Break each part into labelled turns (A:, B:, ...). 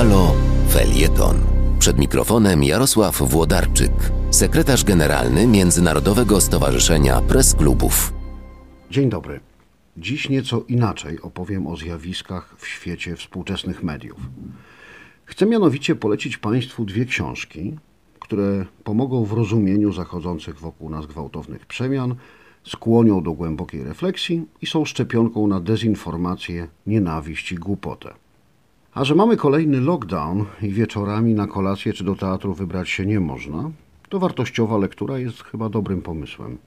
A: Halo Felieton. Przed mikrofonem Jarosław Włodarczyk, sekretarz generalny Międzynarodowego Stowarzyszenia Press Klubów.
B: Dzień dobry. Dziś nieco inaczej opowiem o zjawiskach w świecie współczesnych mediów. Chcę mianowicie polecić Państwu dwie książki, które pomogą w rozumieniu zachodzących wokół nas gwałtownych przemian, skłonią do głębokiej refleksji i są szczepionką na dezinformację, nienawiść i głupotę. A że mamy kolejny lockdown i wieczorami na kolację czy do teatru wybrać się nie można, to wartościowa lektura jest chyba dobrym pomysłem.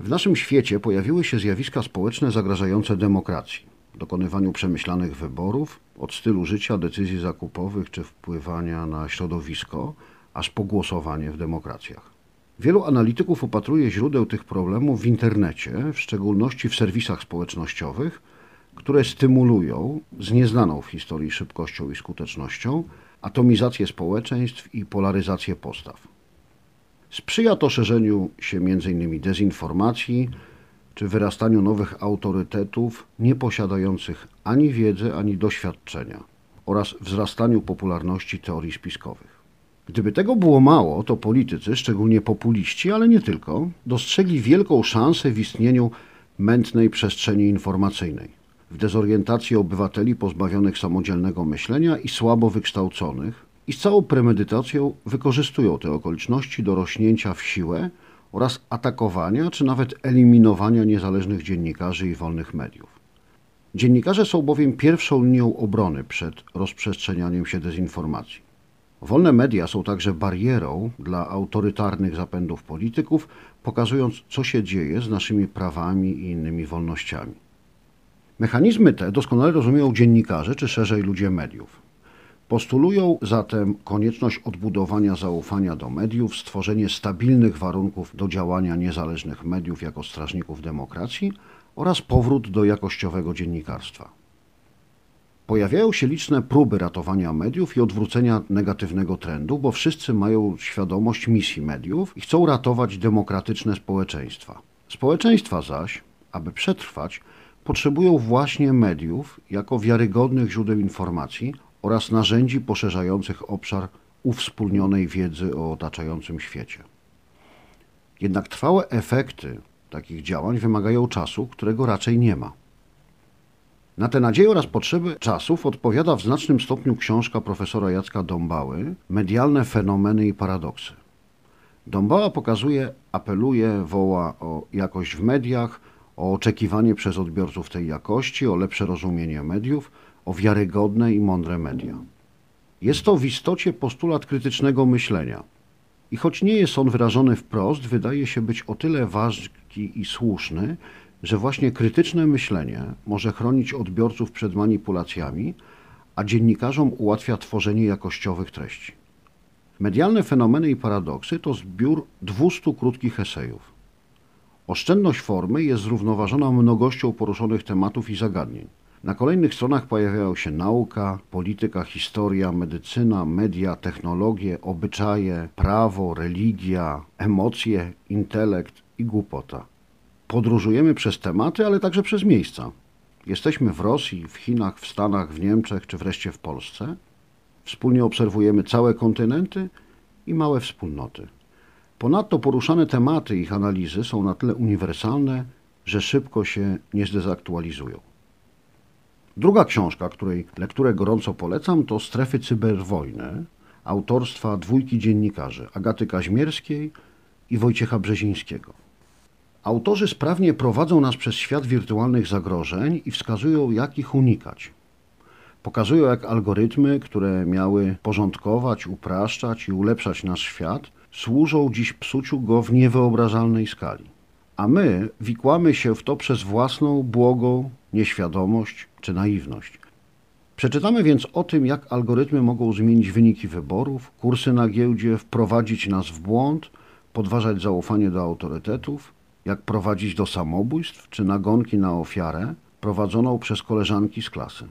B: W naszym świecie pojawiły się zjawiska społeczne zagrażające demokracji, dokonywaniu przemyślanych wyborów, od stylu życia, decyzji zakupowych czy wpływania na środowisko, aż po głosowanie w demokracjach. Wielu analityków upatruje źródeł tych problemów w internecie, w szczególności w serwisach społecznościowych, które stymulują z nieznaną w historii szybkością i skutecznością atomizację społeczeństw i polaryzację postaw. Sprzyja to szerzeniu się m.in. dezinformacji czy wyrastaniu nowych autorytetów nieposiadających ani wiedzy, ani doświadczenia oraz wzrastaniu popularności teorii spiskowych. Gdyby tego było mało, to politycy, szczególnie populiści, ale nie tylko, dostrzegli wielką szansę w istnieniu mętnej przestrzeni informacyjnej, w dezorientacji obywateli pozbawionych samodzielnego myślenia i słabo wykształconych, i z całą premedytacją wykorzystują te okoliczności do rośnięcia w siłę oraz atakowania czy nawet eliminowania niezależnych dziennikarzy i wolnych mediów. Dziennikarze są bowiem pierwszą linią obrony przed rozprzestrzenianiem się dezinformacji. Wolne media są także barierą dla autorytarnych zapędów polityków, pokazując, co się dzieje z naszymi prawami i innymi wolnościami. Mechanizmy te doskonale rozumieją dziennikarze, czy szerzej ludzie mediów. Postulują zatem konieczność odbudowania zaufania do mediów, stworzenie stabilnych warunków do działania niezależnych mediów jako strażników demokracji oraz powrót do jakościowego dziennikarstwa. Pojawiają się liczne próby ratowania mediów i odwrócenia negatywnego trendu, bo wszyscy mają świadomość misji mediów i chcą ratować demokratyczne społeczeństwa. Społeczeństwa zaś, aby przetrwać, potrzebują właśnie mediów jako wiarygodnych źródeł informacji oraz narzędzi poszerzających obszar uwspólnionej wiedzy o otaczającym świecie. Jednak trwałe efekty takich działań wymagają czasu, którego raczej nie ma. Na te nadzieje oraz potrzeby czasów odpowiada w znacznym stopniu książka profesora Jacka Dąbały Medialne fenomeny i paradoksy. Dąbała pokazuje, apeluje, woła o jakość w mediach, o oczekiwanie przez odbiorców tej jakości, o lepsze rozumienie mediów, o wiarygodne i mądre media. Jest to w istocie postulat krytycznego myślenia. I choć nie jest on wyrażony wprost, wydaje się być o tyle ważki i słuszny, że właśnie krytyczne myślenie może chronić odbiorców przed manipulacjami, a dziennikarzom ułatwia tworzenie jakościowych treści. Medialne fenomeny i paradoksy to zbiór 200 krótkich esejów. Oszczędność formy jest zrównoważona mnogością poruszonych tematów i zagadnień. Na kolejnych stronach pojawiają się nauka, polityka, historia, medycyna, media, technologie, obyczaje, prawo, religia, emocje, intelekt i głupota. Podróżujemy przez tematy, ale także przez miejsca. Jesteśmy w Rosji, w Chinach, w Stanach, w Niemczech czy wreszcie w Polsce. Wspólnie obserwujemy całe kontynenty i małe wspólnoty. Ponadto poruszane tematy ich analizy są na tyle uniwersalne, że szybko się nie zdezaktualizują. Druga książka, której lekturę gorąco polecam, to Strefy cyberwojny autorstwa dwójki dziennikarzy Agaty Kaźmierskiej i Wojciecha Brzezińskiego. Autorzy sprawnie prowadzą nas przez świat wirtualnych zagrożeń i wskazują, jak ich unikać. Pokazują, jak algorytmy, które miały porządkować, upraszczać i ulepszać nasz świat, służą dziś psuciu go w niewyobrażalnej skali. A my wikłamy się w to przez własną błogą nieświadomość czy naiwność. Przeczytamy więc o tym, jak algorytmy mogą zmienić wyniki wyborów, kursy na giełdzie, wprowadzić nas w błąd, podważać zaufanie do autorytetów, jak prowadzić do samobójstw czy nagonki na ofiarę prowadzoną przez koleżanki z klasy.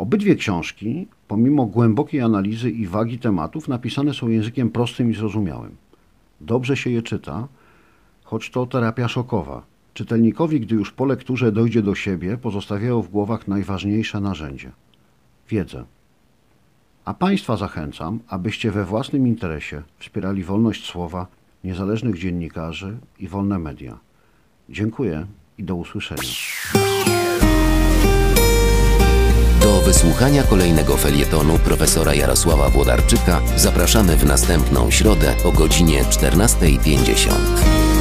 B: Obydwie książki, pomimo głębokiej analizy i wagi tematów, napisane są językiem prostym i zrozumiałym. Dobrze się je czyta, choć to terapia szokowa. Czytelnikowi, gdy już po lekturze dojdzie do siebie, pozostawiają w głowach najważniejsze narzędzie wiedzę. A Państwa zachęcam, abyście we własnym interesie wspierali wolność słowa, niezależnych dziennikarzy i wolne media. Dziękuję i do usłyszenia.
A: Wysłuchania kolejnego felietonu profesora Jarosława Włodarczyka zapraszamy w następną środę o godzinie 14.50.